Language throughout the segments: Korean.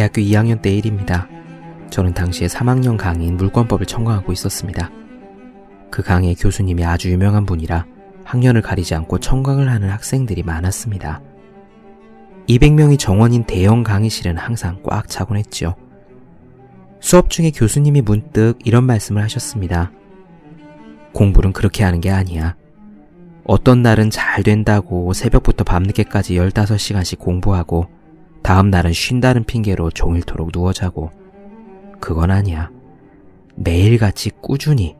대학교 2학년 때 일입니다. 저는 당시에 3학년 강의인 물권법을 청강하고 있었습니다. 그 강의 교수님이 아주 유명한 분이라 학년을 가리지 않고 청강을 하는 학생들이 많았습니다. 200명이 정원인 대형 강의실은 항상 꽉 차곤 했지요. 수업 중에 교수님이 문득 이런 말씀을 하셨습니다. 공부는 그렇게 하는 게 아니야. 어떤 날은 잘 된다고 새벽부터 밤늦게까지 15시간씩 공부하고 다음 날은 쉰다는 핑계로 종일토록 누워 자고 그건 아니야. 매일같이 꾸준히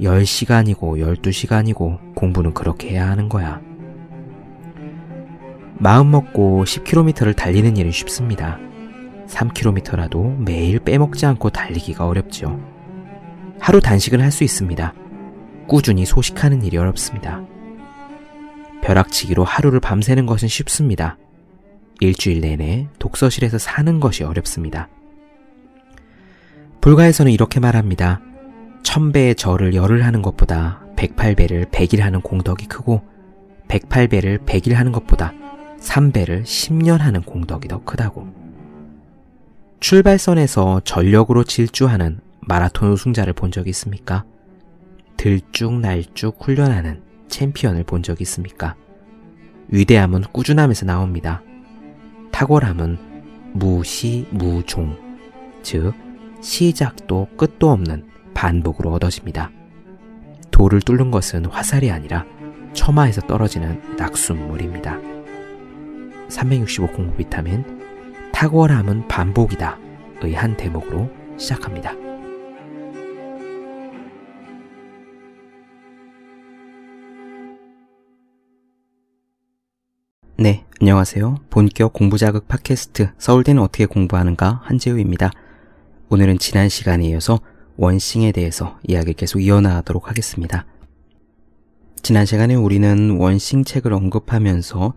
10시간이고 12시간이고 공부는 그렇게 해야 하는 거야. 마음 먹고 10km를 달리는 일은 쉽습니다. 3km라도 매일 빼먹지 않고 달리기가 어렵죠. 하루 단식은 할 수 있습니다. 꾸준히 소식하는 일이 어렵습니다. 벼락치기로 하루를 밤새는 것은 쉽습니다. 일주일 내내 독서실에서 사는 것이 어렵습니다. 불가에서는 이렇게 말합니다. 천배의 절을 열을 하는 것보다 108배를 100일 하는 공덕이 크고 108배를 100일 하는 것보다 3배를 10년 하는 공덕이 더 크다고. 출발선에서 전력으로 질주하는 마라톤 우승자를 본 적이 있습니까? 들쭉날쭉 훈련하는 챔피언을 본 적이 있습니까? 위대함은 꾸준함에서 나옵니다. 탁월함은 무시무종, 즉 시작도 끝도 없는 반복으로 얻어집니다. 돌을 뚫는 것은 화살이 아니라 처마에서 떨어지는 낙숫물입니다. 365 공부 비타민 탁월함은 반복이다 의 한 대목으로 시작합니다. 네, 안녕하세요. 본격 공부 자극 팟캐스트 서울대는 어떻게 공부하는가 한재우입니다. 오늘은 지난 시간에 이어서 원싱에 대해서 이야기를 계속 이어나가도록 하겠습니다. 지난 시간에 우리는 원싱 책을 언급하면서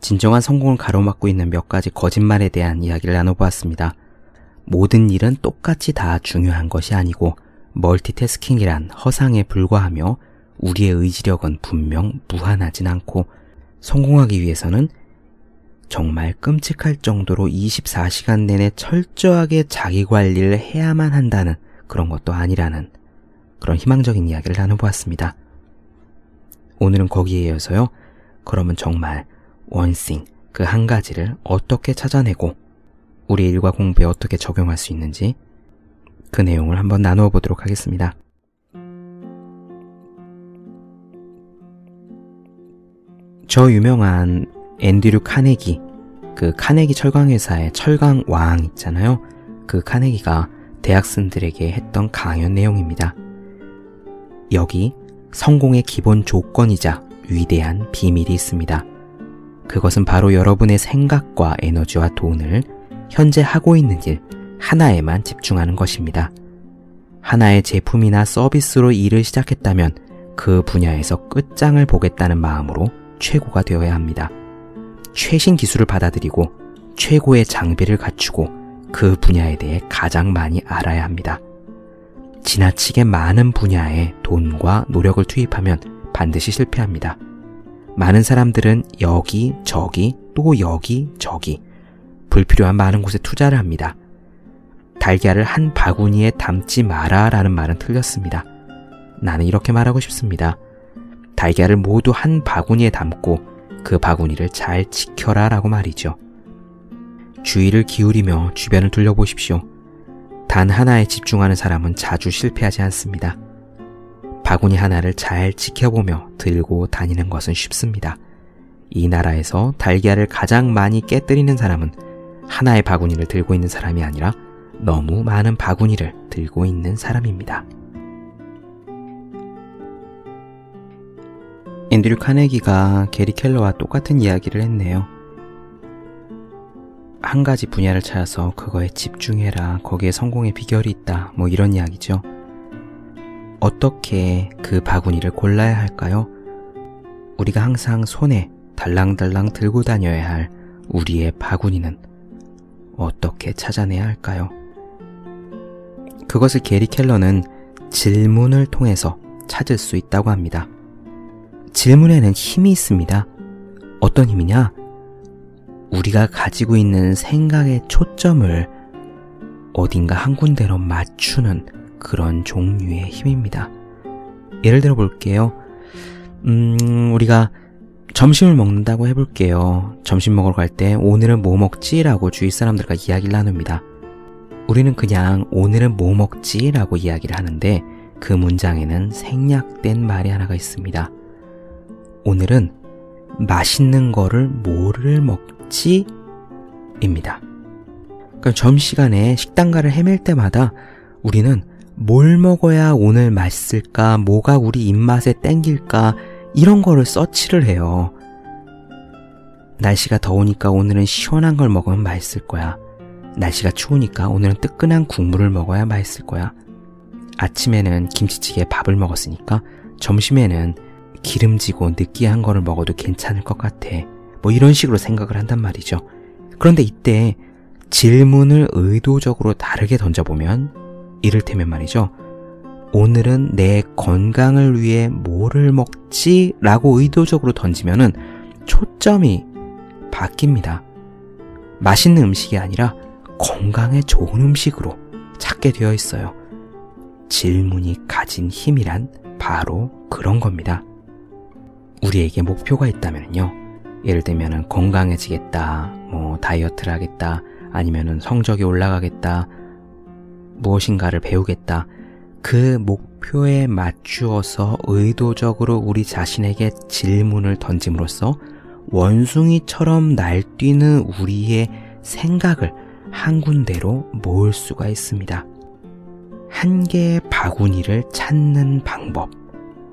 진정한 성공을 가로막고 있는 몇 가지 거짓말에 대한 이야기를 나눠보았습니다. 모든 일은 똑같이 다 중요한 것이 아니고 멀티태스킹이란 허상에 불과하며 우리의 의지력은 분명 무한하진 않고 성공하기 위해서는 정말 끔찍할 정도로 24시간 내내 철저하게 자기 관리를 해야만 한다는 그런 것도 아니라는 그런 희망적인 이야기를 나눠보았습니다. 오늘은 거기에 이어서요. 그러면 정말 원싱 그 한 가지를 어떻게 찾아내고 우리 일과 공부에 어떻게 적용할 수 있는지 그 내용을 한번 나누어 보도록 하겠습니다. 저 유명한 앤드류 카네기, 그 카네기 철강회사의 철강왕 있잖아요. 그 카네기가 대학생들에게 했던 강연 내용입니다. 여기 성공의 기본 조건이자 위대한 비밀이 있습니다. 그것은 바로 여러분의 생각과 에너지와 돈을 현재 하고 있는 일 하나에만 집중하는 것입니다. 하나의 제품이나 서비스로 일을 시작했다면 그 분야에서 끝장을 보겠다는 마음으로 최고가 되어야 합니다. 최신 기술을 받아들이고 최고의 장비를 갖추고 그 분야에 대해 가장 많이 알아야 합니다. 지나치게 많은 분야에 돈과 노력을 투입하면 반드시 실패합니다. 많은 사람들은 여기, 저기, 또 여기, 저기, 불필요한 많은 곳에 투자를 합니다. 달걀을 한 바구니에 담지 마라 라는 말은 틀렸습니다. 나는 이렇게 말하고 싶습니다. 달걀을 모두 한 바구니에 담고 그 바구니를 잘 지켜라 라고 말이죠. 주의를 기울이며 주변을 둘러보십시오. 단 하나에 집중하는 사람은 자주 실패하지 않습니다. 바구니 하나를 잘 지켜보며 들고 다니는 것은 쉽습니다. 이 나라에서 달걀을 가장 많이 깨뜨리는 사람은 하나의 바구니를 들고 있는 사람이 아니라 너무 많은 바구니를 들고 있는 사람입니다. 앤드류 카네기가 게리 켈러와 똑같은 이야기를 했네요. 한 가지 분야를 찾아서 그거에 집중해라. 거기에 성공의 비결이 있다. 뭐 이런 이야기죠. 어떻게 그 바구니를 골라야 할까요? 우리가 항상 손에 달랑달랑 들고 다녀야 할 우리의 바구니는 어떻게 찾아내야 할까요? 그것을 게리 켈러는 질문을 통해서 찾을 수 있다고 합니다. 질문에는 힘이 있습니다. 어떤 힘이냐? 우리가 가지고 있는 생각의 초점을 어딘가 한 군데로 맞추는 그런 종류의 힘입니다. 예를 들어 볼게요. 음, 우리가 점심을 먹는다고 해볼게요. 점심 먹으러 갈 때 오늘은 뭐 먹지라고 주위 사람들과 이야기를 나눕니다. 우리는 그냥 오늘은 뭐 먹지라고 이야기를 하는데 그 문장에는 생략된 말이 하나가 있습니다. 오늘은 맛있는 거를 뭐를 먹지? 입니다. 그러니까 점심시간에 식당가를 헤맬 때마다 우리는 뭘 먹어야 오늘 맛있을까, 뭐가 우리 입맛에 땡길까, 이런 거를 서치를 해요. 날씨가 더우니까 오늘은 시원한 걸 먹으면 맛있을 거야. 날씨가 추우니까 오늘은 뜨끈한 국물을 먹어야 맛있을 거야. 아침에는 김치찌개 밥을 먹었으니까 점심에는 기름지고 느끼한 거를 먹어도 괜찮을 것 같아. 뭐 이런 식으로 생각을 한단 말이죠. 그런데 이때 질문을 의도적으로 다르게 던져보면 이를테면 말이죠. 오늘은 내 건강을 위해 뭐를 먹지? 라고 의도적으로 던지면은 초점이 바뀝니다. 맛있는 음식이 아니라 건강에 좋은 음식으로 찾게 되어 있어요. 질문이 가진 힘이란 바로 그런 겁니다. 우리에게 목표가 있다면요. 예를 들면 건강해지겠다, 뭐 다이어트를 하겠다, 아니면 성적이 올라가겠다, 무엇인가를 배우겠다. 그 목표에 맞추어서 의도적으로 우리 자신에게 질문을 던짐으로써 원숭이처럼 날뛰는 우리의 생각을 한 군데로 모을 수가 있습니다. 한 개의 바구니를 찾는 방법,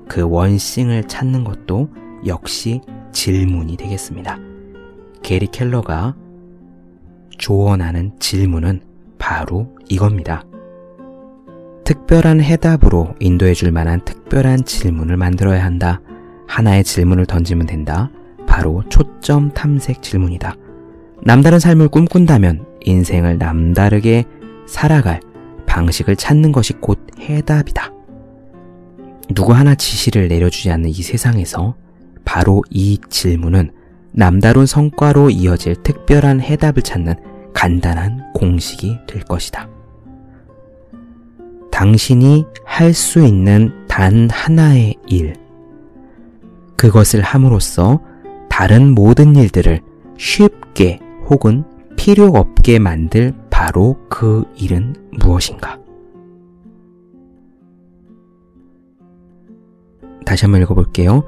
그 원싱을 찾는 것도 역시 질문이 되겠습니다. 게리 켈러가 조언하는 질문은 바로 이겁니다. 특별한 해답으로 인도해 줄 만한 특별한 질문을 만들어야 한다. 하나의 질문을 던지면 된다. 바로 초점 탐색 질문이다. 남다른 삶을 꿈꾼다면 인생을 남다르게 살아갈 방식을 찾는 것이 곧 해답이다. 누구 하나 지시를 내려주지 않는 이 세상에서 바로 이 질문은 남다른 성과로 이어질 특별한 해답을 찾는 간단한 공식이 될 것이다. 당신이 할 수 있는 단 하나의 일. 그것을 함으로써 다른 모든 일들을 쉽게 혹은 필요 없게 만들 바로 그 일은 무엇인가? 다시 한번 읽어볼게요.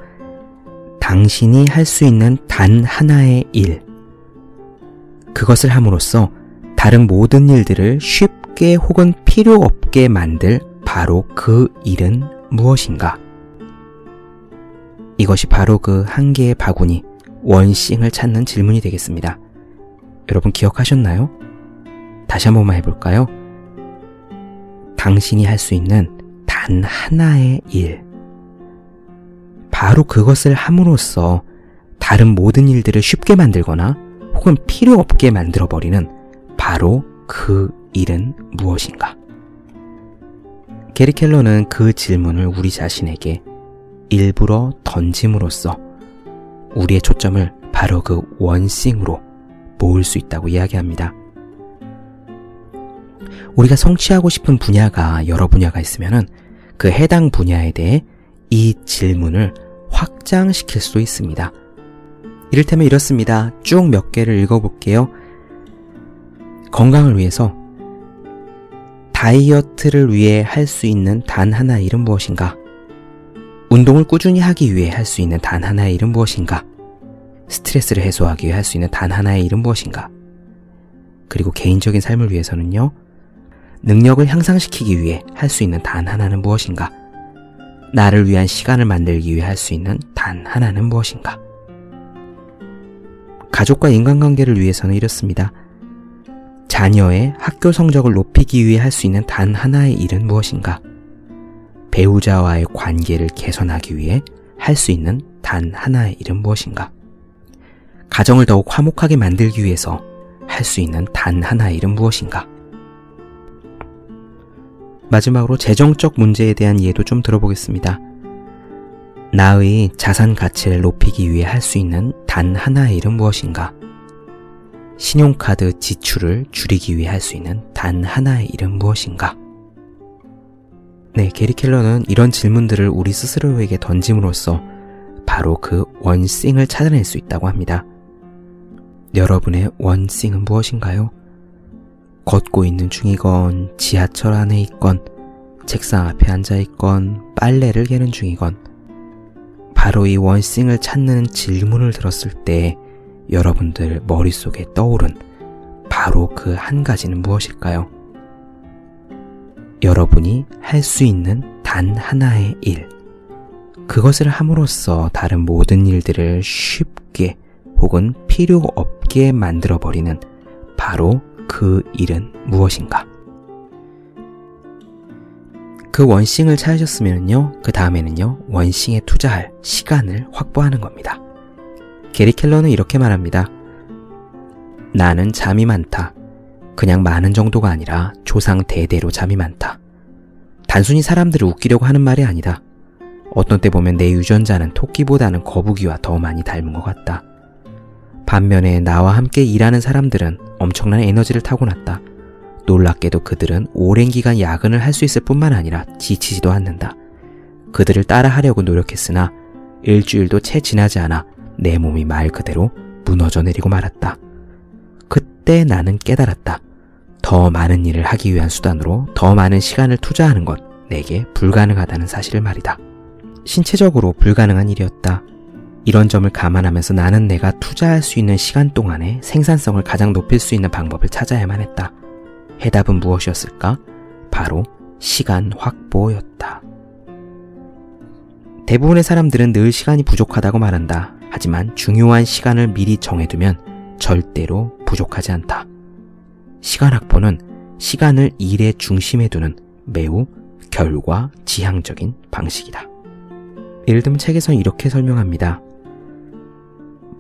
당신이 할 수 있는 단 하나의 일. 그것을 함으로써 다른 모든 일들을 쉽게 혹은 필요 없게 만들 바로 그 일은 무엇인가? 이것이 바로 그 한 개의 바구니, 원싱을 찾는 질문이 되겠습니다. 여러분 기억하셨나요? 다시 한 번만 해볼까요? 당신이 할 수 있는 단 하나의 일. 바로 그것을 함으로써 다른 모든 일들을 쉽게 만들거나 혹은 필요 없게 만들어버리는 바로 그 일은 무엇인가? 게리 켈러는 그 질문을 우리 자신에게 일부러 던짐으로써 우리의 초점을 바로 그 원싱으로 모을 수 있다고 이야기합니다. 우리가 성취하고 싶은 분야가 여러 분야가 있으면은 그 해당 분야에 대해 이 질문을 확장시킬 수 있습니다. 이를테면 이렇습니다. 쭉 몇 개를 읽어볼게요. 건강을 위해서 다이어트를 위해 할 수 있는 단 하나의 일은 무엇인가? 운동을 꾸준히 하기 위해 할 수 있는 단 하나의 일은 무엇인가? 스트레스를 해소하기 위해 할 수 있는 단 하나의 일은 무엇인가? 그리고 개인적인 삶을 위해서는요, 능력을 향상시키기 위해 할 수 있는 단 하나는 무엇인가? 나를 위한 시간을 만들기 위해 할 수 있는 단 하나는 무엇인가? 가족과 인간관계를 위해서는 이렇습니다. 자녀의 학교 성적을 높이기 위해 할 수 있는 단 하나의 일은 무엇인가? 배우자와의 관계를 개선하기 위해 할 수 있는 단 하나의 일은 무엇인가? 가정을 더욱 화목하게 만들기 위해서 할 수 있는 단 하나의 일은 무엇인가? 마지막으로 재정적 문제에 대한 이해도 좀 들어보겠습니다. 나의 자산 가치를 높이기 위해 할 수 있는 단 하나의 일은 무엇인가? 신용카드 지출을 줄이기 위해 할 수 있는 단 하나의 일은 무엇인가? 네, 게리 켈러는 이런 질문들을 우리 스스로에게 던짐으로써 바로 그 원싱을 찾아낼 수 있다고 합니다. 여러분의 원싱은 무엇인가요? 걷고 있는 중이건, 지하철 안에 있건, 책상 앞에 앉아 있건, 빨래를 개는 중이건, 바로 이 원싱을 찾는 질문을 들었을 때 여러분들 머릿속에 떠오른 바로 그 한 가지는 무엇일까요? 여러분이 할 수 있는 단 하나의 일. 그것을 함으로써 다른 모든 일들을 쉽게 혹은 필요 없게 만들어버리는 바로 그 일은 무엇인가? 그 원싱을 찾으셨으면요, 그 다음에는요, 원싱에 투자할 시간을 확보하는 겁니다. 게리 켈러는 이렇게 말합니다. 나는 잠이 많다. 그냥 많은 정도가 아니라 조상 대대로 잠이 많다. 단순히 사람들을 웃기려고 하는 말이 아니다. 어떤 때 보면 내 유전자는 토끼보다는 거북이와 더 많이 닮은 것 같다. 반면에 나와 함께 일하는 사람들은 엄청난 에너지를 타고났다. 놀랍게도 그들은 오랜 기간 야근을 할 수 있을 뿐만 아니라 지치지도 않는다. 그들을 따라하려고 노력했으나 일주일도 채 지나지 않아 내 몸이 말 그대로 무너져 내리고 말았다. 그때 나는 깨달았다. 더 많은 일을 하기 위한 수단으로 더 많은 시간을 투자하는 것 내게 불가능하다는 사실을 말이다. 신체적으로 불가능한 일이었다. 이런 점을 감안하면서 나는 내가 투자할 수 있는 시간 동안에 생산성을 가장 높일 수 있는 방법을 찾아야만 했다. 해답은 무엇이었을까? 바로 시간 확보였다. 대부분의 사람들은 늘 시간이 부족하다고 말한다. 하지만 중요한 시간을 미리 정해두면 절대로 부족하지 않다. 시간 확보는 시간을 일의 중심에 두는 매우 결과 지향적인 방식이다. 예를 들면 책에서 이렇게 설명합니다.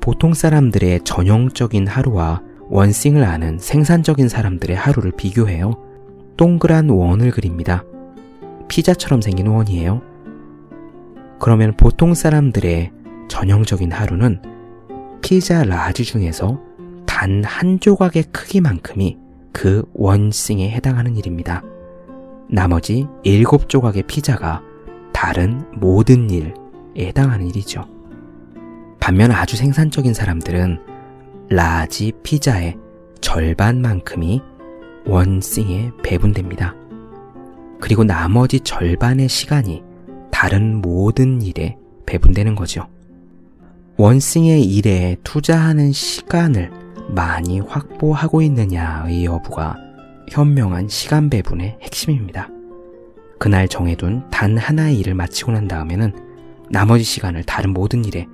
보통 사람들의 전형적인 하루와 원싱을 아는 생산적인 사람들의 하루를 비교해요. 동그란 원을 그립니다. 피자처럼 생긴 원이에요. 그러면 보통 사람들의 전형적인 하루는 피자 large 중에서 단 한 조각의 크기만큼이 그 one thing에 해당하는 일입니다. 나머지 일곱 조각의 피자가 다른 모든 일에 해당하는 일이죠. 반면 아주 생산적인 사람들은 large 피자의 절반만큼이 one thing에 배분됩니다. 그리고 나머지 절반의 시간이 다른 모든 일에 배분되는 거죠. 원싱의 일에 투자하는 시간을 많이 확보하고 있느냐의 여부가 현명한 시간 배분의 핵심입니다. 그날 정해둔 단 하나의 일을 마치고 난 다음에는 나머지 시간을 다른 모든 일에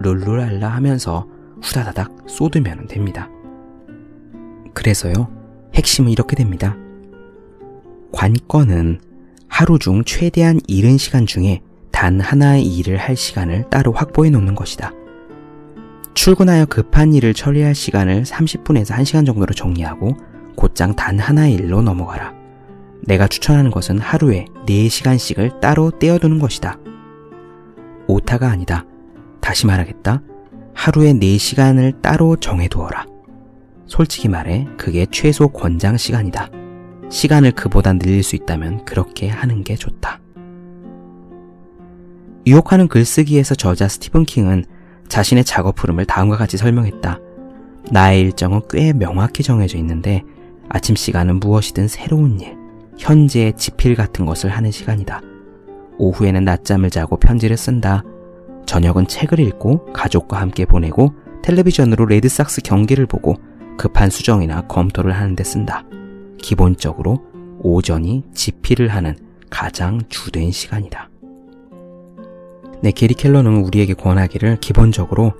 룰루랄라 하면서 후다다닥 쏟으면 됩니다. 그래서요, 핵심은 이렇게 됩니다. 관건은 하루 중 최대한 이른 시간 중에 단 하나의 일을 할 시간을 따로 확보해 놓는 것이다. 출근하여 급한 일을 처리할 시간을 30분에서 1시간 정도로 정리하고 곧장 단 하나의 일로 넘어가라. 내가 추천하는 것은 하루에 4시간씩을 따로 떼어두는 것이다. 오타가 아니다. 다시 말하겠다. 하루에 4시간을 따로 정해두어라. 솔직히 말해, 그게 최소 권장 시간이다. 시간을 그보다 늘릴 수 있다면 그렇게 하는 게 좋다. 유혹하는 글쓰기에서 저자 스티븐 킹은 자신의 작업 흐름을 다음과 같이 설명했다. 나의 일정은 꽤 명확히 정해져 있는데 아침 시간은 무엇이든 새로운 일, 현재의 지필 같은 것을 하는 시간이다. 오후에는 낮잠을 자고 편지를 쓴다. 저녁은 책을 읽고 가족과 함께 보내고 텔레비전으로 레드삭스 경기를 보고 급한 수정이나 검토를 하는데 쓴다. 기본적으로 오전이 지필을 하는 가장 주된 시간이다. 네, 게리 켈러는 우리에게 권하기를 기본적으로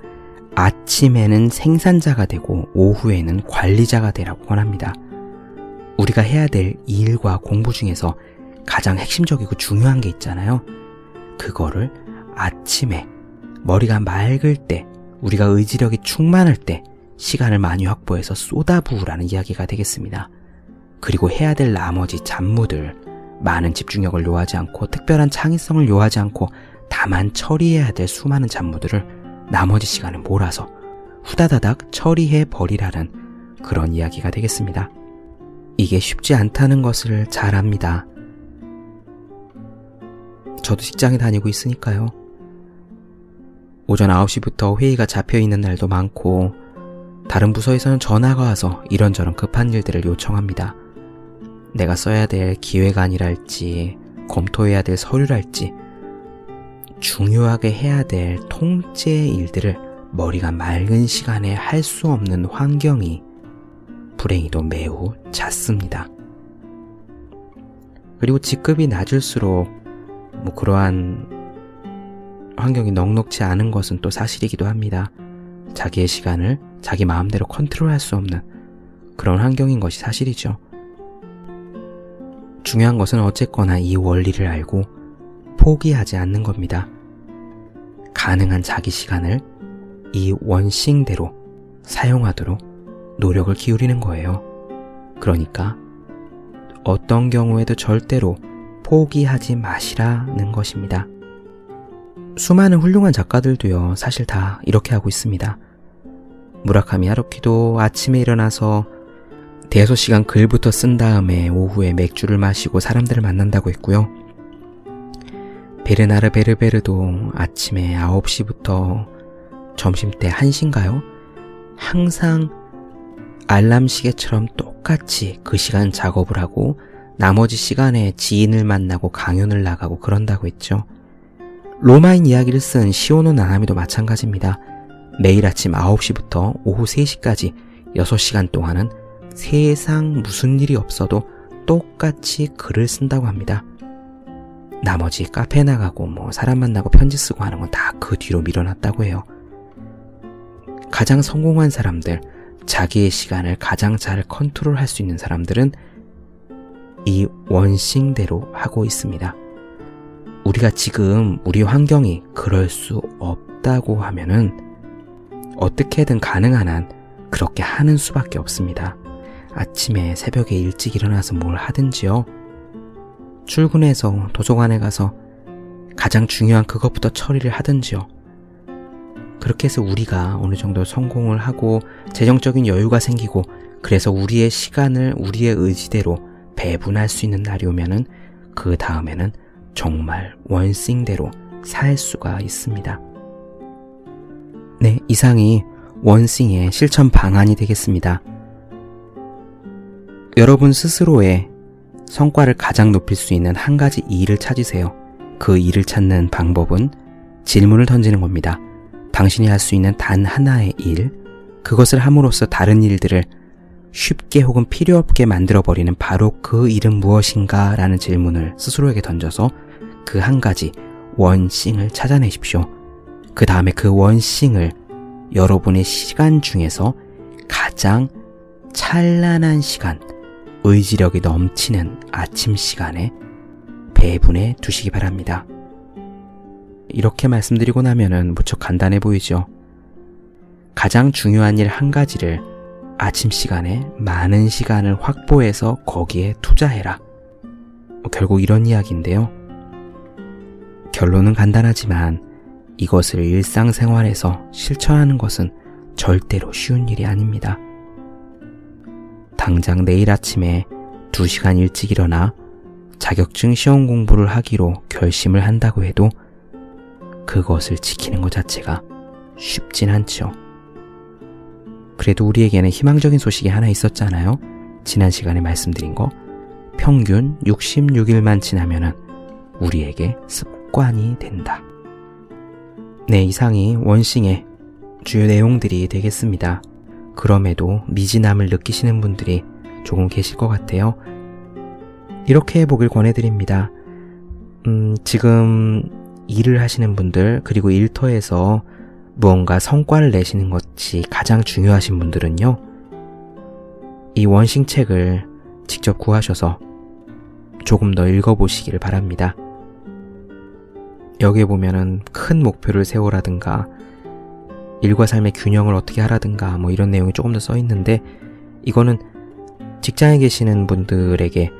아침에는 생산자가 되고 오후에는 관리자가 되라고 권합니다. 우리가 해야 될 일과 공부 중에서 가장 핵심적이고 중요한 게 있잖아요. 그거를 아침에 머리가 맑을 때, 우리가 의지력이 충만할 때 시간을 많이 확보해서 쏟아부으라는 이야기가 되겠습니다. 그리고 해야 될 나머지 잡무들, 많은 집중력을 요하지 않고 특별한 창의성을 요하지 않고 다만 처리해야 될 수많은 잡무들을 나머지 시간에 몰아서 후다다닥 처리해 버리라는 그런 이야기가 되겠습니다. 이게 쉽지 않다는 것을 잘 압니다. 저도 직장에 다니고 있으니까요. 오전 9시부터 회의가 잡혀 있는 날도 많고, 다른 부서에서는 전화가 와서 이런저런 급한 일들을 요청합니다. 내가 써야 될 기획안이랄지, 검토해야 될 서류랄지, 중요하게 해야 될 통제 일들을 머리가 맑은 시간에 할 수 없는 환경이 불행히도 매우 잦습니다. 그리고 직급이 낮을수록 뭐 그러한 환경이 넉넉지 않은 것은 또 사실이기도 합니다. 자기의 시간을 자기 마음대로 컨트롤할 수 없는 그런 환경인 것이 사실이죠. 중요한 것은 어쨌거나 이 원리를 알고 포기하지 않는 겁니다. 가능한 자기 시간을 이 원싱대로 사용하도록 노력을 기울이는 거예요. 그러니까 어떤 경우에도 절대로 포기하지 마시라는 것입니다. 수많은 훌륭한 작가들도요, 사실 다 이렇게 하고 있습니다. 무라카미 하루키도 아침에 일어나서 대여섯 시간 글부터 쓴 다음에 오후에 맥주를 마시고 사람들을 만난다고 했고요. 베르나르 베르베르도 아침에 9시부터 점심때 1시인가요? 항상 알람 시계처럼 똑같이 그 시간 작업을 하고 나머지 시간에 지인을 만나고 강연을 나가고 그런다고 했죠. 로마인 이야기를 쓴 시오노 나나미도 마찬가지입니다. 매일 아침 9시부터 오후 3시까지 6시간 동안은 세상 무슨 일이 없어도 똑같이 글을 쓴다고 합니다. 나머지 카페 나가고 뭐 사람 만나고 편지 쓰고 하는 건 다 그 뒤로 밀어놨다고 해요. 가장 성공한 사람들, 자기의 시간을 가장 잘 컨트롤 할 수 있는 사람들은 이 원싱대로 하고 있습니다. 우리가 지금 우리 환경이 그럴 수 없다고 하면은 어떻게든 가능한 한 그렇게 하는 수밖에 없습니다. 아침에 새벽에 일찍 일어나서 뭘 하든지요. 출근해서 도서관에 가서 가장 중요한 그것부터 처리를 하든지요. 그렇게 해서 우리가 어느 정도 성공을 하고 재정적인 여유가 생기고 그래서 우리의 시간을 우리의 의지대로 배분할 수 있는 날이 오면은 그 다음에는 정말 원싱대로 살 수가 있습니다. 네, 이상이 원싱의 실천 방안이 되겠습니다. 여러분 스스로의 성과를 가장 높일 수 있는 한 가지 일을 찾으세요. 그 일을 찾는 방법은 질문을 던지는 겁니다. 당신이 할 수 있는 단 하나의 일, 그것을 함으로써 다른 일들을 쉽게 혹은 필요 없게 만들어버리는 바로 그 일은 무엇인가 라는 질문을 스스로에게 던져서 그 한 가지 원싱을 찾아내십시오. 그 다음에 그 원싱을 여러분의 시간 중에서 가장 찬란한 시간, 의지력이 넘치는 아침 시간에 배분해 두시기 바랍니다. 이렇게 말씀드리고 나면은 무척 간단해 보이죠? 가장 중요한 일 한 가지를 아침 시간에 많은 시간을 확보해서 거기에 투자해라. 뭐 결국 이런 이야기인데요. 결론은 간단하지만 이것을 일상생활에서 실천하는 것은 절대로 쉬운 일이 아닙니다. 당장 내일 아침에 2시간 일찍 일어나 자격증 시험 공부를 하기로 결심을 한다고 해도 그것을 지키는 것 자체가 쉽진 않죠. 그래도 우리에게는 희망적인 소식이 하나 있었잖아요. 지난 시간에 말씀드린 거. 평균 66일만 지나면은 우리에게 습 관이 된다. 네, 이상이 원싱의 주요 내용들이 되겠습니다. 그럼에도 미진함을 느끼시는 분들이 조금 계실 것 같아요. 이렇게 해보길 권해드립니다. 음, 지금 일을 하시는 분들, 그리고 일터에서 무언가 성과를 내시는 것이 가장 중요하신 분들은요, 이 원싱 책을 직접 구하셔서 조금 더 읽어보시기를 바랍니다. 여기에 보면은 큰 목표를 세우라든가, 일과 삶의 균형을 어떻게 하라든가, 뭐 이런 내용이 조금 더 써 있는데, 이거는 직장에 계시는 분들에게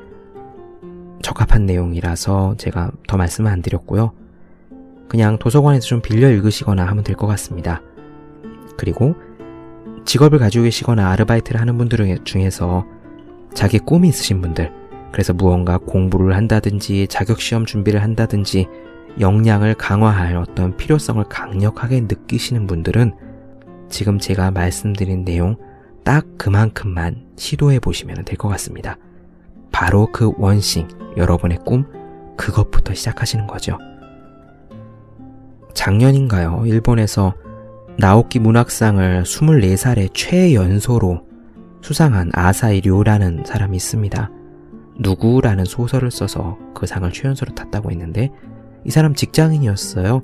적합한 내용이라서 제가 더 말씀을 안 드렸고요. 그냥 도서관에서 좀 빌려 읽으시거나 하면 될 것 같습니다. 그리고 직업을 가지고 계시거나 아르바이트를 하는 분들 중에서 자기 꿈이 있으신 분들, 그래서 무언가 공부를 한다든지 자격시험 준비를 한다든지 역량을 강화할 어떤 필요성을 강력하게 느끼시는 분들은 지금 제가 말씀드린 내용 딱 그만큼만 시도해 보시면 될 것 같습니다. 바로 그 원싱, 여러분의 꿈, 그것부터 시작하시는 거죠. 작년인가요? 일본에서 나오키 문학상을 24살의 최연소로 수상한 아사이 료라는 사람이 있습니다. 누구라는 소설을 써서 그 상을 최연소로 탔다고 했는데 이 사람 직장인이었어요.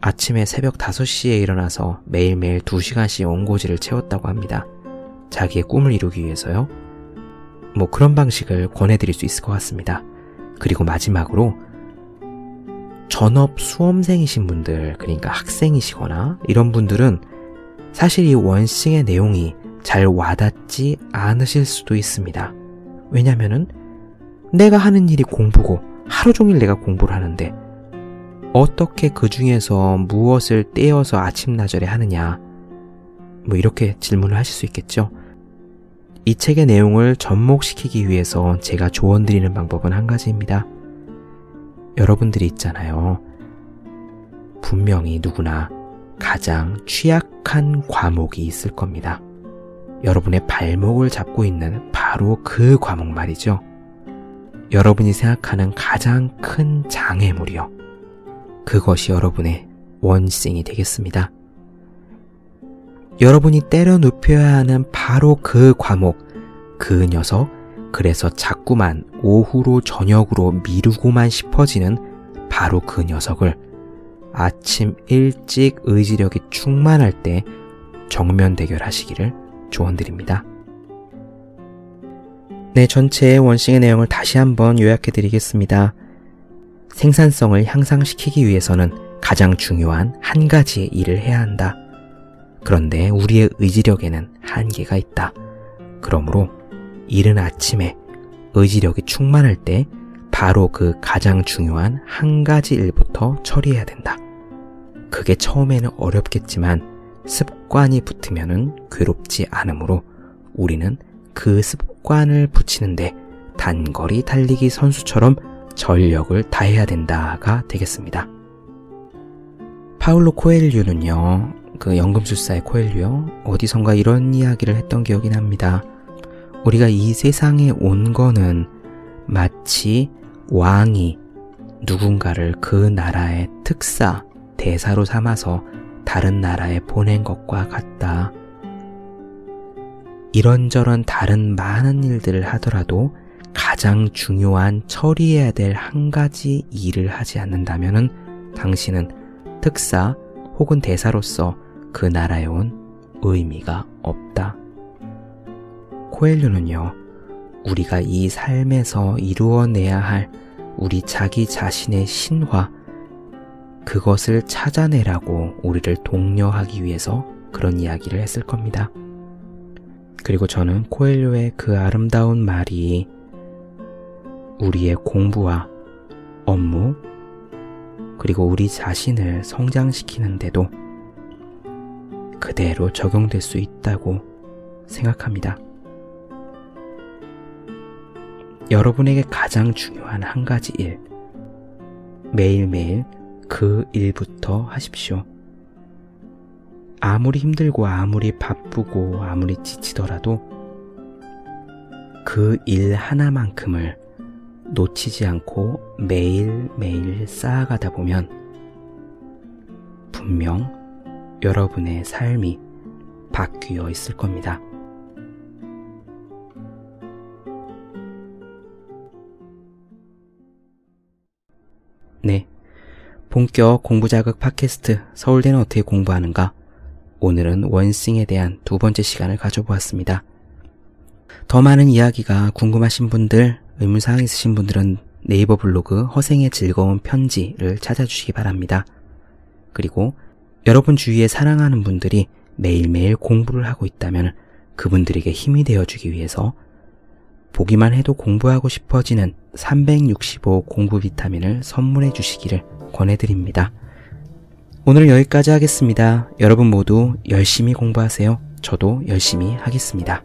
아침에 새벽 5시에 일어나서 매일매일 2시간씩 원고지를 채웠다고 합니다. 자기의 꿈을 이루기 위해서요. 뭐 그런 방식을 권해드릴 수 있을 것 같습니다. 그리고 마지막으로 전업 수험생이신 분들, 그러니까 학생이시거나 이런 분들은 사실 이 원싱의 내용이 잘 와닿지 않으실 수도 있습니다. 왜냐면은 내가 하는 일이 공부고 하루 종일 내가 공부를 하는데 어떻게 그 중에서 무엇을 떼어서 아침나절에 하느냐 뭐 이렇게 질문을 하실 수 있겠죠. 이 책의 내용을 접목시키기 위해서 제가 조언 드리는 방법은 한 가지입니다. 여러분들이 있잖아요. 분명히 누구나 가장 취약한 과목이 있을 겁니다. 여러분의 발목을 잡고 있는 바로 그 과목 말이죠. 여러분이 생각하는 가장 큰 장애물이요. 그것이 여러분의 원싱이 되겠습니다. 여러분이 때려 눕혀야 하는 바로 그 과목, 그 녀석, 그래서 자꾸만 오후로 저녁으로 미루고만 싶어지는 바로 그 녀석을 아침 일찍 의지력이 충만할 때 정면 대결하시기를 조언드립니다. 네, 전체의 원싱의 내용을 다시 한번 요약해 드리겠습니다. 생산성을 향상시키기 위해서는 가장 중요한 한 가지의 일을 해야 한다. 그런데 우리의 의지력에는 한계가 있다. 그러므로 이른 아침에 의지력이 충만할 때 바로 그 가장 중요한 한 가지 일부터 처리해야 된다. 그게 처음에는 어렵겠지만 습관이 붙으면 괴롭지 않으므로 우리는 그 습관 을 붙이는데 단거리 달리기 선수처럼 전력을 다해야 된다가 되겠습니다. 파울로 코엘류는요, 그 연금술사의 코엘류요, 어디선가 이런 이야기를 했던 기억이 납니다. 우리가 이 세상에 온 거는 마치 왕이 누군가를 그 나라의 특사, 대사로 삼아서 다른 나라에 보낸 것과 같다. 이런저런 다른 많은 일들을 하더라도 가장 중요한 처리해야 될 한 가지 일을 하지 않는다면 당신은 특사 혹은 대사로서 그 나라에 온 의미가 없다. 코엘류는요, 우리가 이 삶에서 이루어내야 할 우리 자기 자신의 신화, 그것을 찾아내라고 우리를 독려하기 위해서 그런 이야기를 했을 겁니다. 그리고 저는 코엘료의 그 아름다운 말이 우리의 공부와 업무, 그리고 우리 자신을 성장시키는데도 그대로 적용될 수 있다고 생각합니다. 여러분에게 가장 중요한 한 가지 일, 매일매일 그 일부터 하십시오. 아무리 힘들고 아무리 바쁘고 아무리 지치더라도 그 일 하나만큼을 놓치지 않고 매일매일 쌓아가다 보면 분명 여러분의 삶이 바뀌어 있을 겁니다. 네. 본격 공부 자극 팟캐스트 서울대는 어떻게 공부하는가? 오늘은 원싱에 대한 두 번째 시간을 가져보았습니다. 더 많은 이야기가 궁금하신 분들, 의문사항 있으신 분들은 네이버 블로그 허생의 즐거운 편지를 찾아주시기 바랍니다. 그리고 여러분 주위에 사랑하는 분들이 매일매일 공부를 하고 있다면 그분들에게 힘이 되어주기 위해서 보기만 해도 공부하고 싶어지는 365 공부 비타민을 선물해 주시기를 권해드립니다. 오늘 여기까지 하겠습니다. 여러분 모두 열심히 공부하세요. 저도 열심히 하겠습니다.